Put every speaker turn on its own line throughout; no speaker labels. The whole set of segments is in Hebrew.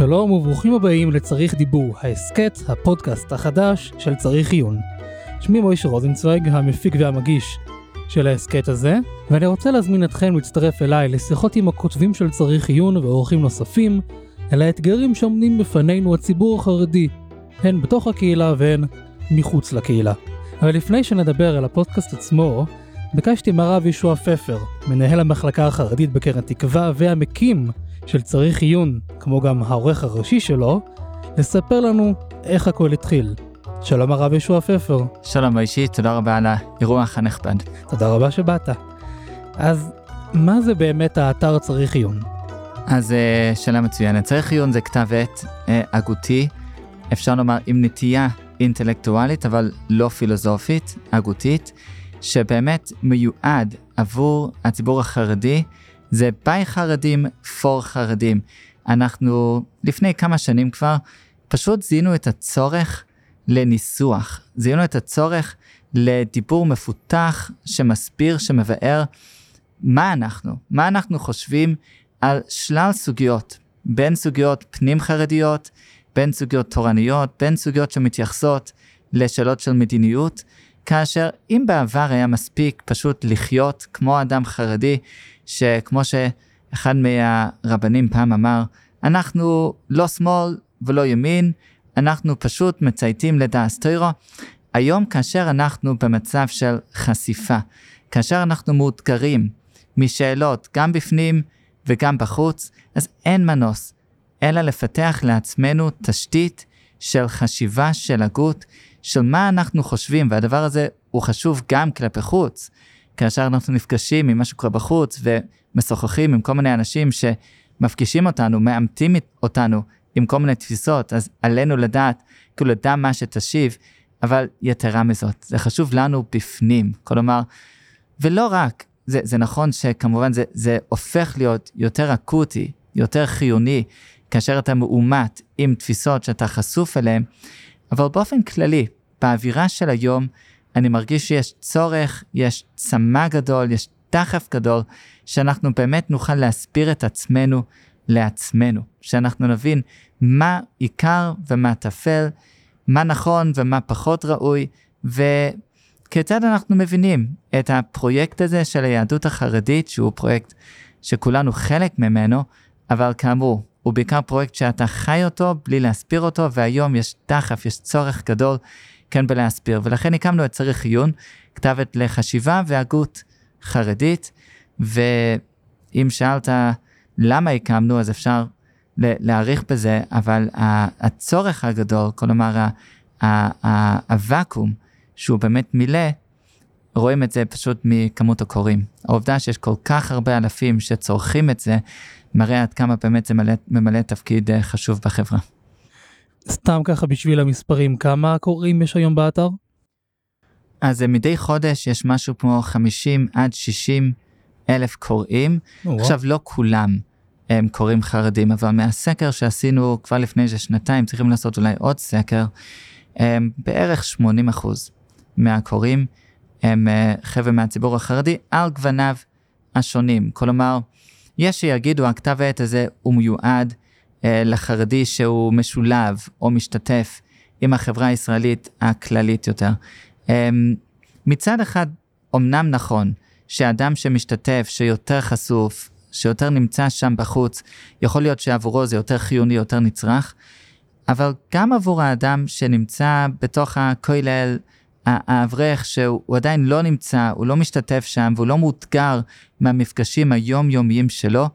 שלום וברוכים הבאים לצריך דיבור, ההסכת, הפודקאסט החדש של צריך עיון. שמי מוישה רוזנצוויג, המפיק והמגיש של ההסכת הזה, ואני רוצה להזמין אתכם להצטרף אליי לשיחות עם הכותבים של צריך עיון ואורחים נוספים, אל האתגרים שעומדים בפנינו הציבור החרדי, הן בתוך הקהילה והן מחוץ לקהילה. אבל לפני שנדבר על הפודקאסט עצמו, ביקשתי מהרב ישוע פפר, מנהל המחלקה החרדית בקרן תקווה והמקים של צריך עיון, כמו גם העורך הראשי שלו, לספר לנו איך הכל התחיל. שלום הרב ישוע פפר.
שלום אישי, תודה רבה על האירוח הנכבד.
תודה רבה שבאת. אז מה זה באמת האתר צריך עיון?
אז אה, שאלה מצוינת. צריך עיון זה כתב עת אה, הגותי, אפשר לומר עם נטייה אינטלקטואלית, אבל לא פילוסופית, הגותית, שבאמת מיועד עבור הציבור החרדי, זה ביי חרדים, פור חרדים. אנחנו לפני כמה שנים כבר פשוט זיהינו את הצורך לניסוח, זיהינו את הצורך לדיבור מפותח שמסביר, שמבאר מה אנחנו, מה אנחנו חושבים על שלל סוגיות, בין סוגיות פנים חרדיות, בין סוגיות תורניות, בין סוגיות שמתייחסות לשאלות של מדיניות, כאשר אם בעבר היה מספיק פשוט לחיות כמו אדם חרדי, שכמו שאחד מהרבנים פעם אמר, אנחנו לא שמאל ולא ימין, אנחנו פשוט מצייתים לדעס טוירו. היום כאשר אנחנו במצב של חשיפה, כאשר אנחנו מאותגרים משאלות גם בפנים וגם בחוץ, אז אין מנוס אלא לפתח לעצמנו תשתית של חשיבה של הגות, של מה אנחנו חושבים, והדבר הזה הוא חשוב גם כלפי חוץ. כאשר אנחנו נפגשים עם מה שקורה בחוץ ומשוחחים עם כל מיני אנשים שמפגישים אותנו, מאמתים אותנו עם כל מיני תפיסות, אז עלינו לדעת, כאילו לדע מה שתשיב, אבל יתרה מזאת, זה חשוב לנו בפנים, כלומר, ולא רק, זה, זה נכון שכמובן זה, זה הופך להיות יותר אקוטי, יותר חיוני, כאשר אתה מאומת עם תפיסות שאתה חשוף אליהן, אבל באופן כללי, באווירה של היום, אני מרגיש שיש צורך, יש צמא גדול, יש דחף גדול, שאנחנו באמת נוכל להסביר את עצמנו לעצמנו, שאנחנו נבין מה עיקר ומה טפל, מה נכון ומה פחות ראוי, וכיצד אנחנו מבינים את הפרויקט הזה של היהדות החרדית, שהוא פרויקט שכולנו חלק ממנו, אבל כאמור, הוא בעיקר פרויקט שאתה חי אותו בלי להסביר אותו, והיום יש דחף, יש צורך גדול כן בלהסביר, ולכן הקמנו את צריך עיון, כתבת לחשיבה והגות חרדית, ואם שאלת למה הקמנו, אז אפשר להעריך בזה, אבל הצורך הגדול, כלומר הוואקום שהוא באמת מילא, רואים את זה פשוט מכמות הקוראים. העובדה שיש כל כך הרבה אלפים שצורכים את זה, מראה עד כמה באמת זה מלא, ממלא תפקיד אה, חשוב בחברה.
סתם ככה בשביל המספרים, כמה קוראים יש היום באתר?
אז אה, מדי חודש יש משהו כמו 50 עד 60 אלף קוראים. או עכשיו, לא כולם הם קוראים חרדים, אבל מהסקר שעשינו כבר לפני איזה שנתיים, צריכים לעשות אולי עוד סקר, הם בערך 80 אחוז מהקוראים הם אה, חבר'ה מהציבור החרדי על גווניו השונים. כלומר, יש שיגידו, הכתב העת הזה הוא מיועד לחרדי שהוא משולב או משתתף עם החברה הישראלית הכללית יותר. אה, מצד אחד, אמנם נכון שאדם שמשתתף, שיותר חשוף, שיותר נמצא שם בחוץ, יכול להיות שעבורו זה יותר חיוני, יותר נצרך, אבל גם עבור האדם שנמצא בתוך הכולל, האברך שהוא עדיין לא נמצא, הוא לא משתתף שם והוא לא מאותגר מהמפגשים היומיומיים שלו,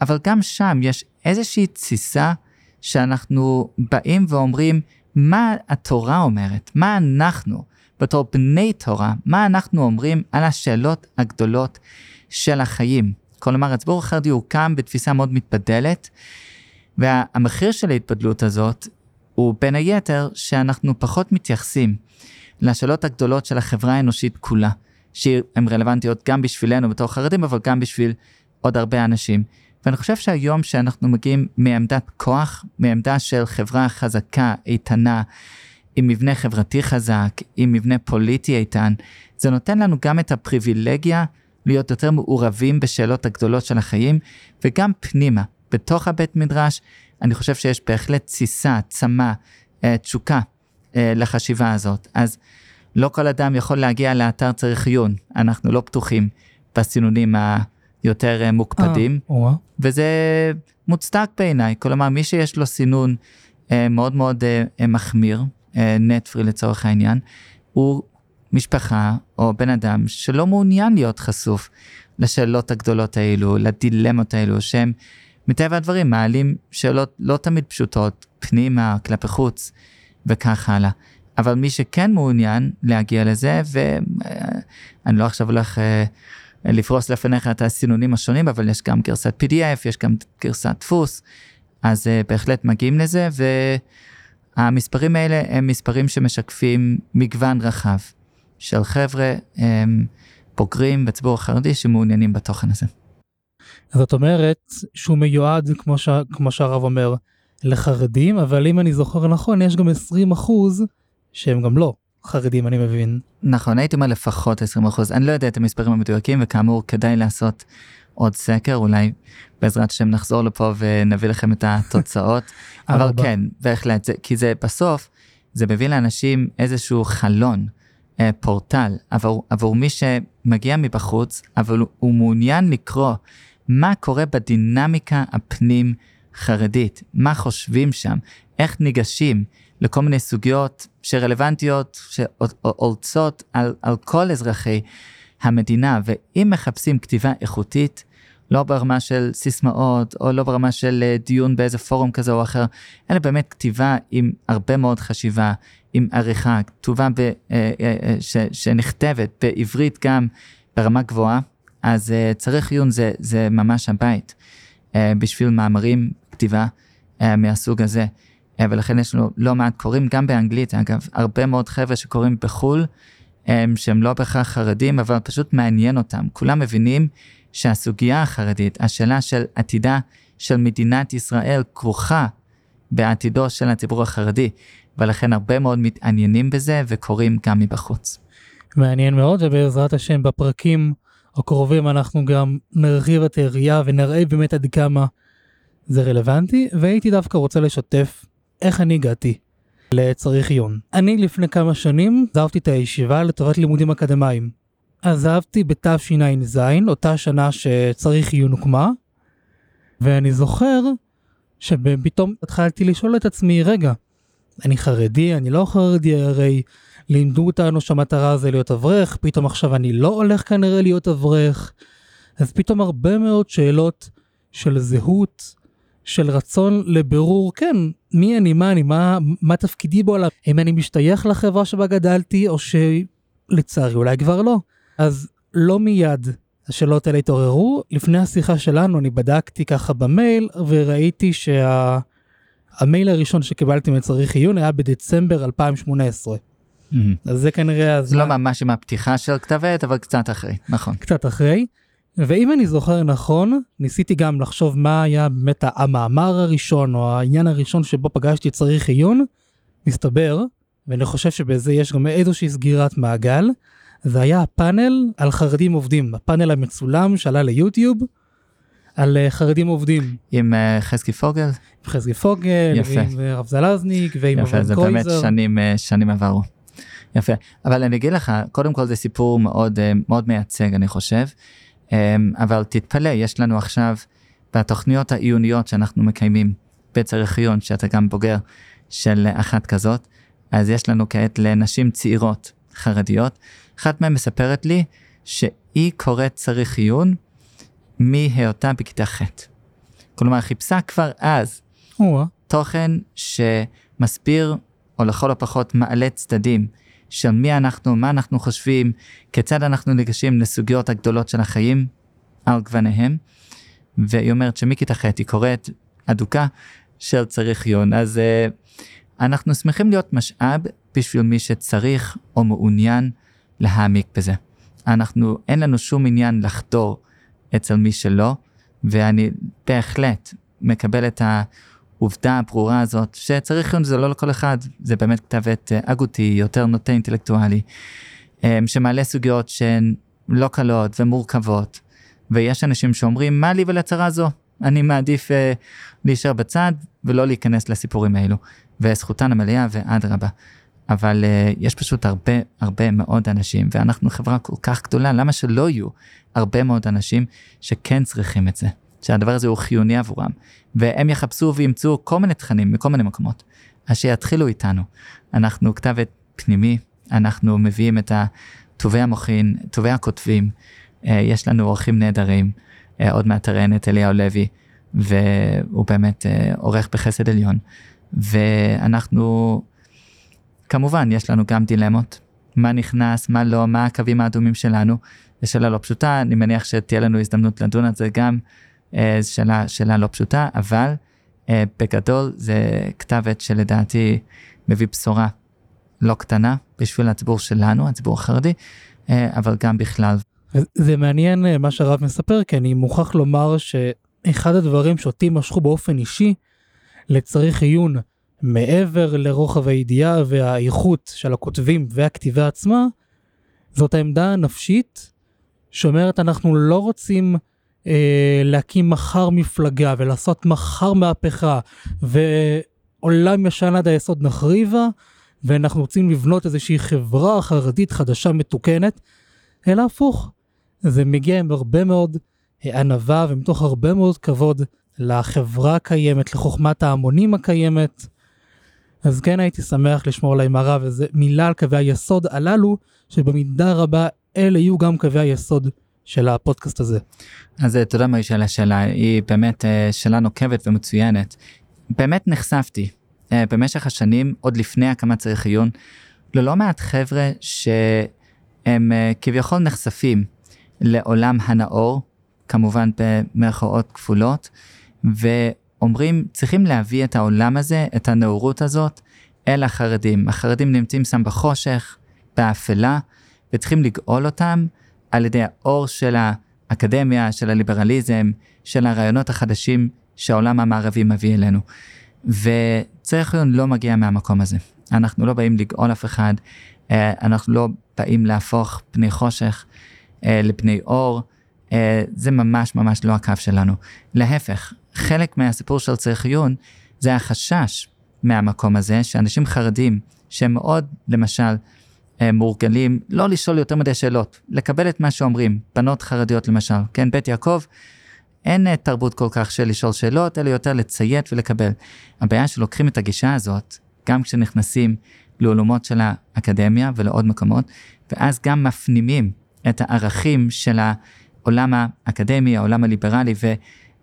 אבל גם שם יש איזושהי תסיסה שאנחנו באים ואומרים, מה התורה אומרת? מה אנחנו, בתור בני תורה, מה אנחנו אומרים על השאלות הגדולות של החיים? כלומר, הציבור החרדי הוקם בתפיסה מאוד מתבדלת, והמחיר של ההתבדלות הזאת הוא בין היתר שאנחנו פחות מתייחסים לשאלות הגדולות של החברה האנושית כולה, שהן רלוונטיות גם בשבילנו בתור חרדים, אבל גם בשביל עוד הרבה אנשים. ואני חושב שהיום שאנחנו מגיעים מעמדת כוח, מעמדה של חברה חזקה, איתנה, עם מבנה חברתי חזק, עם מבנה פוליטי איתן, זה נותן לנו גם את הפריבילגיה להיות יותר מעורבים בשאלות הגדולות של החיים, וגם פנימה, בתוך הבית מדרש, אני חושב שיש בהחלט תסיסה, צמא, אה, תשוקה אה, לחשיבה הזאת. אז לא כל אדם יכול להגיע לאתר צריך עיון, אנחנו לא פתוחים בסינונים היותר אה, מוקפדים,
או-אה.
וזה מוצדק בעיניי, כלומר מי שיש לו סינון אה, מאוד מאוד אה, אה, מחמיר, אה, נטפרי לצורך העניין, הוא משפחה או בן אדם שלא מעוניין להיות חשוף לשאלות הגדולות האלו, לדילמות האלו, שהם מטבע הדברים מעלים שאלות לא תמיד פשוטות, פנימה, כלפי חוץ וכך הלאה. אבל מי שכן מעוניין להגיע לזה, ואני לא עכשיו הולך אה, לפרוס לפניך את הסינונים השונים, אבל יש גם גרסת PDF, יש גם גרסת דפוס, אז אה, בהחלט מגיעים לזה, והמספרים האלה הם מספרים שמשקפים מגוון רחב של חבר'ה בוגרים בציבור החרדי שמעוניינים בתוכן הזה.
זאת אומרת שהוא מיועד, כמו, ש... כמו שהרב אומר, לחרדים, אבל אם אני זוכר נכון, יש גם 20 אחוז שהם גם לא חרדים, אני מבין.
נכון, הייתי אומר לפחות 20 אחוז. אני לא יודע את המספרים המדויקים, וכאמור, כדאי לעשות עוד סקר, אולי בעזרת השם נחזור לפה ונביא לכם את התוצאות. אבל. כן, בהחלט, זה, כי זה בסוף, זה מביא לאנשים איזשהו חלון, אה, פורטל, עבור, עבור מי שמגיע מבחוץ, אבל הוא, הוא מעוניין לקרוא מה קורה בדינמיקה הפנים חרדית, מה חושבים שם, איך ניגשים לכל מיני סוגיות שרלוונטיות, שעולצות על, על כל אזרחי המדינה, ואם מחפשים כתיבה איכותית, לא ברמה של סיסמאות, או לא ברמה של אה, דיון באיזה פורום כזה או אחר, אלא באמת כתיבה עם הרבה מאוד חשיבה, עם עריכה, כתובה ב, אה, אה, ש, שנכתבת בעברית גם ברמה גבוהה, אז צריך עיון זה, זה ממש הבית בשביל מאמרים, כתיבה מהסוג הזה. אה, ולכן יש לנו לא מעט קוראים גם באנגלית, אגב, הרבה מאוד חבר'ה שקוראים בחו"ל, שהם לא בהכרח חרדים, אבל פשוט מעניין אותם. כולם מבינים שהסוגיה החרדית, השאלה של עתידה של מדינת ישראל כרוכה בעתידו של הציבור החרדי, ולכן הרבה מאוד מתעניינים בזה וקוראים גם מבחוץ.
מעניין מאוד, ובעזרת השם בפרקים הקרובים אנחנו גם נרחיב את היריעה ונראה באמת עד כמה זה רלוונטי, והייתי דווקא רוצה לשתף איך אני הגעתי לצריך עיון. אני לפני כמה שנים עזבתי את הישיבה לטובת לימודים אקדמיים. עזבתי בתשע"ז, אותה שנה שצריך עיון הוקמה, ואני זוכר שפתאום התחלתי לשאול את עצמי, רגע, אני חרדי, אני לא חרדי, הרי לימדו אותנו שהמטרה זה להיות אברך, פתאום עכשיו אני לא הולך כנראה להיות אברך. אז פתאום הרבה מאוד שאלות של זהות, של רצון לבירור, כן, מי אני, מה אני, מה, מה תפקידי בעולם, האם אני משתייך לחברה שבה גדלתי, או שלצערי אולי כבר לא. אז לא מיד השאלות האלה התעוררו. לפני השיחה שלנו אני בדקתי ככה במייל, וראיתי שהמייל הראשון שקיבלתי מצריך עיון היה בדצמבר 2018. אז זה כנראה
זה לא
הזמן,
ממש עם הפתיחה של כתב עת, אבל קצת אחרי, נכון.
קצת אחרי. ואם אני זוכר נכון, ניסיתי גם לחשוב מה היה באמת המאמר הראשון או העניין הראשון שבו פגשתי צריך עיון. מסתבר, ואני חושב שבזה יש גם איזושהי סגירת מעגל, זה היה הפאנל על חרדים עובדים, הפאנל המצולם שעלה ליוטיוב, על אה, חרדים עובדים.
עם אה, חזקי פוגל,
עם חזקי פוגל,
יפה.
ועם אה, רב זלזניק, ועם
יפה,
אברהם
זה באמת. שנים, אה, שנים עברו. יפה, אבל אני אגיד לך, קודם כל זה סיפור מאוד, אה, מאוד מייצג, אני חושב, אבל תתפלא, יש לנו עכשיו, בתוכניות העיוניות שאנחנו מקיימים בצריך עיון, שאתה גם בוגר של אחת כזאת, אז יש לנו כעת לנשים צעירות חרדיות, אחת מהן מספרת לי שהיא קוראת צריך עיון מהיותה בכיתה ח'. כלומר, חיפשה כבר אז תוכן שמסביר, או לכל הפחות מעלה צדדים של מי אנחנו, מה אנחנו חושבים, כיצד אנחנו ניגשים לסוגיות הגדולות של החיים על גווניהם. והיא אומרת שמכיתה ח' היא קוראת אדוקה של צריך עיון. אז uh, אנחנו שמחים להיות משאב בשביל מי שצריך או מעוניין להעמיק בזה. אנחנו, אין לנו שום עניין לחדור אצל מי שלא, ואני בהחלט מקבל את העובדה הברורה הזאת שצריך עיון זה לא לכל אחד, זה באמת כתב עת אה, הגותי, יותר נוטה אינטלקטואלי, אה, שמעלה סוגיות שהן לא קלות ומורכבות, ויש אנשים שאומרים מה לי ולצרה זו, אני מעדיף אה, להישאר בצד ולא להיכנס לסיפורים האלו, וזכותן המלאה ואדרבה. אבל uh, יש פשוט הרבה הרבה מאוד אנשים, ואנחנו חברה כל כך גדולה, למה שלא יהיו הרבה מאוד אנשים שכן צריכים את זה, שהדבר הזה הוא חיוני עבורם, והם יחפשו וימצאו כל מיני תכנים מכל מיני מקומות. אז שיתחילו איתנו. אנחנו כתבת פנימי, אנחנו מביאים את טובי המוחין, טובי הכותבים, uh, יש לנו אורחים נהדרים, uh, עוד מעט תראיין את אליהו לוי, והוא באמת uh, עורך בחסד עליון, ואנחנו כמובן, יש לנו גם דילמות. מה נכנס, מה לא, מה הקווים האדומים שלנו. זו שאלה לא פשוטה, אני מניח שתהיה לנו הזדמנות לדון על זה גם. אה, זו שאלה, שאלה לא פשוטה, אבל אה, בגדול זה כתב עת שלדעתי מביא בשורה לא קטנה בשביל הציבור שלנו, הציבור החרדי, אה, אבל גם בכלל.
זה מעניין מה שהרב מספר, כי אני מוכרח לומר שאחד הדברים שאותי משכו באופן אישי לצריך עיון מעבר לרוחב הידיעה והאיכות של הכותבים והכתיבה עצמה, זאת העמדה הנפשית שאומרת אנחנו לא רוצים אה, להקים מחר מפלגה ולעשות מחר מהפכה ועולם ישן עד היסוד נחריבה ואנחנו רוצים לבנות איזושהי חברה חרדית חדשה מתוקנת, אלא הפוך. זה מגיע עם הרבה מאוד ענווה ומתוך הרבה מאוד כבוד לחברה הקיימת, לחוכמת ההמונים הקיימת. אז כן הייתי שמח לשמור עליי מראה וזה מילה על קווי היסוד הללו, שבמידה רבה אלה יהיו גם קווי היסוד של הפודקאסט הזה.
אז אה, תודה מוישה על השאלה, היא באמת אה, שאלה נוקבת ומצוינת. באמת נחשפתי אה, במשך השנים, עוד לפני הקמת צריך עיון, ללא מעט חבר'ה שהם כביכול נחשפים לעולם הנאור, כמובן במרכאות כפולות, ו... אומרים צריכים להביא את העולם הזה, את הנאורות הזאת, אל החרדים. החרדים נמצאים שם בחושך, באפלה, וצריכים לגאול אותם על ידי האור של האקדמיה, של הליברליזם, של הרעיונות החדשים שהעולם המערבי מביא אלינו. וצריך להיות לא מגיע מהמקום הזה. אנחנו לא באים לגאול אף אחד, אה, אנחנו לא באים להפוך פני חושך אה, לפני אור, אה, זה ממש ממש לא הקו שלנו. להפך, חלק מהסיפור של צריך עיון זה החשש מהמקום הזה, שאנשים חרדים, שהם מאוד, למשל, מורגלים לא לשאול יותר מדי שאלות, לקבל את מה שאומרים, בנות חרדיות למשל, כן, בית יעקב, אין אה, תרבות כל כך של לשאול שאלות, אלא יותר לציית ולקבל. הבעיה שלוקחים את הגישה הזאת, גם כשנכנסים לעולמות של האקדמיה ולעוד מקומות, ואז גם מפנימים את הערכים של העולם האקדמי, העולם הליברלי,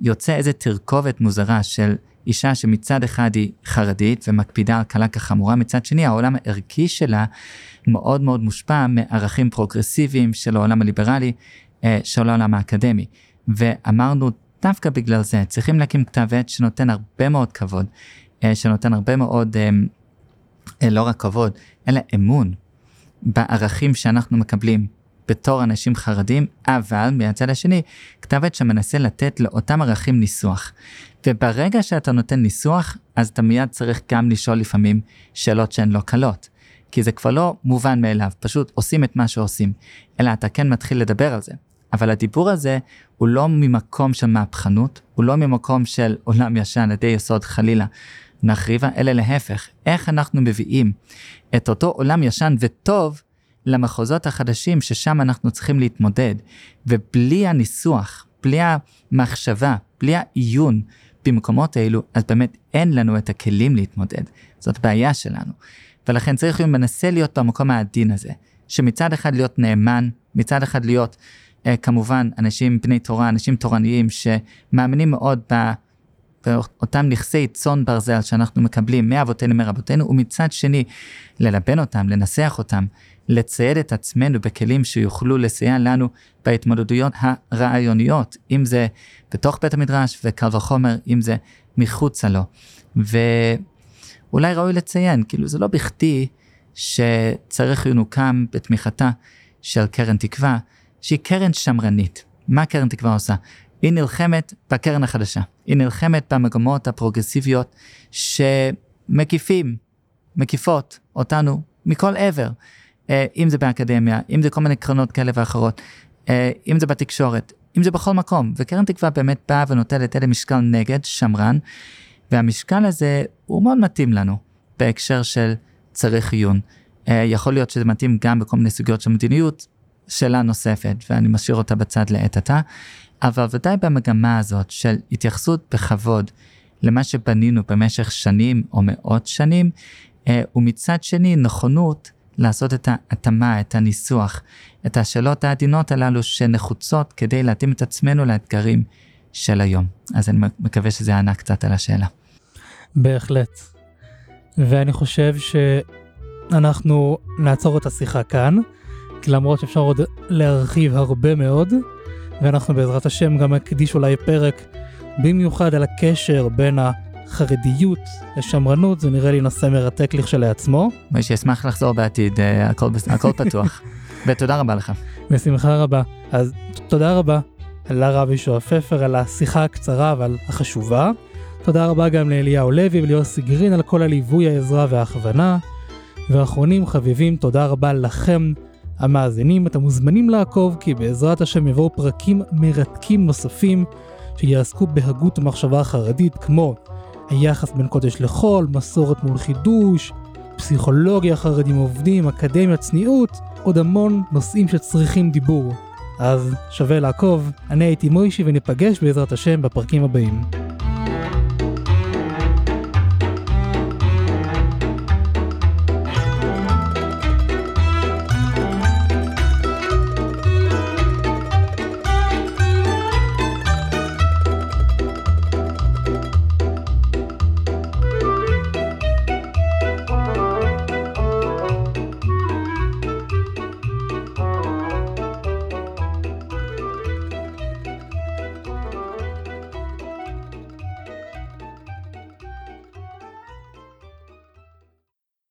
יוצא איזה תרכובת מוזרה של אישה שמצד אחד היא חרדית ומקפידה על קלה כחמורה, מצד שני העולם הערכי שלה מאוד מאוד מושפע מערכים פרוגרסיביים של העולם הליברלי, אה, של העולם האקדמי. ואמרנו, דווקא בגלל זה צריכים להקים כתב עת שנותן הרבה מאוד כבוד, אה, שנותן הרבה מאוד, אה, לא רק כבוד, אלא אמון בערכים שאנחנו מקבלים בתור אנשים חרדים, אבל מהצד השני, כתב עת שמנסה לתת לאותם ערכים ניסוח. וברגע שאתה נותן ניסוח, אז אתה מיד צריך גם לשאול לפעמים שאלות שהן לא קלות. כי זה כבר לא מובן מאליו, פשוט עושים את מה שעושים, אלא אתה כן מתחיל לדבר על זה. אבל הדיבור הזה הוא לא ממקום של מהפכנות, הוא לא ממקום של עולם ישן, עדי יסוד חלילה נחריבה, אלא להפך, איך אנחנו מביאים את אותו עולם ישן וטוב למחוזות החדשים ששם אנחנו צריכים להתמודד. ובלי הניסוח, בלי המחשבה, בלי העיון במקומות האלו, אז באמת אין לנו את הכלים להתמודד. זאת בעיה שלנו. ולכן צריך להיות מנסה להיות במקום העדין הזה, שמצד אחד להיות נאמן, מצד אחד להיות אה, כמובן אנשים בני תורה, אנשים תורניים שמאמינים מאוד ב... באותם נכסי צאן ברזל שאנחנו מקבלים מאבותינו מרבותינו, ומצד שני ללבן אותם, לנסח אותם, לצייד את עצמנו בכלים שיוכלו לסייע לנו בהתמודדויות הרעיוניות, אם זה בתוך בית המדרש וקל וחומר, אם זה מחוצה לו. ואולי ראוי לציין, כאילו זה לא בכדי שצריך ינוקם בתמיכתה של קרן תקווה, שהיא קרן שמרנית. מה קרן תקווה עושה? היא נלחמת בקרן החדשה. היא נלחמת במגמות הפרוגרסיביות שמקיפים, מקיפות אותנו מכל עבר. אה, אם זה באקדמיה, אם זה כל מיני קרנות כאלה ואחרות, אה, אם זה בתקשורת, אם זה בכל מקום. וקרן תקווה באמת באה ונוטלת איזה משקל נגד שמרן, והמשקל הזה הוא מאוד מתאים לנו בהקשר של צריך עיון. Uh, יכול להיות שזה מתאים גם בכל מיני סוגיות של מדיניות, שאלה נוספת, ואני משאיר אותה בצד לעת עתה, אבל ודאי במגמה הזאת של התייחסות בכבוד למה שבנינו במשך שנים או מאות שנים, uh, ומצד שני נכונות לעשות את ההתאמה, את הניסוח, את השאלות העדינות הללו שנחוצות כדי להתאים את עצמנו לאתגרים של היום. אז אני מקווה שזה יענה קצת על השאלה.
בהחלט. ואני חושב שאנחנו נעצור את השיחה כאן, למרות שאפשר עוד להרחיב הרבה מאוד, ואנחנו בעזרת השם גם נקדיש אולי פרק במיוחד על הקשר בין החרדיות לשמרנות, זה נראה לי נושא מרתק לכשלעצמו.
מי שישמח לחזור בעתיד, אה, הכל, הכל פתוח. ותודה רבה לך.
בשמחה רבה. אז תודה רבה לרב ישוע פפר על השיחה הקצרה אבל החשובה. תודה רבה גם לאליהו לוי וליוסי גרין על כל הליווי, העזרה וההכוונה. ואחרונים חביבים, תודה רבה לכם, המאזינים. אתם מוזמנים לעקוב, כי בעזרת השם יבואו פרקים מרתקים נוספים שיעסקו בהגות המחשבה החרדית, כמו היחס בין קודש לחול, מסורת מול חידוש, פסיכולוגיה חרדים עובדים, אקדמיה, צניעות, עוד המון נושאים שצריכים דיבור. אז שווה לעקוב, אני הייתי מוישי וניפגש בעזרת השם בפרקים הבאים.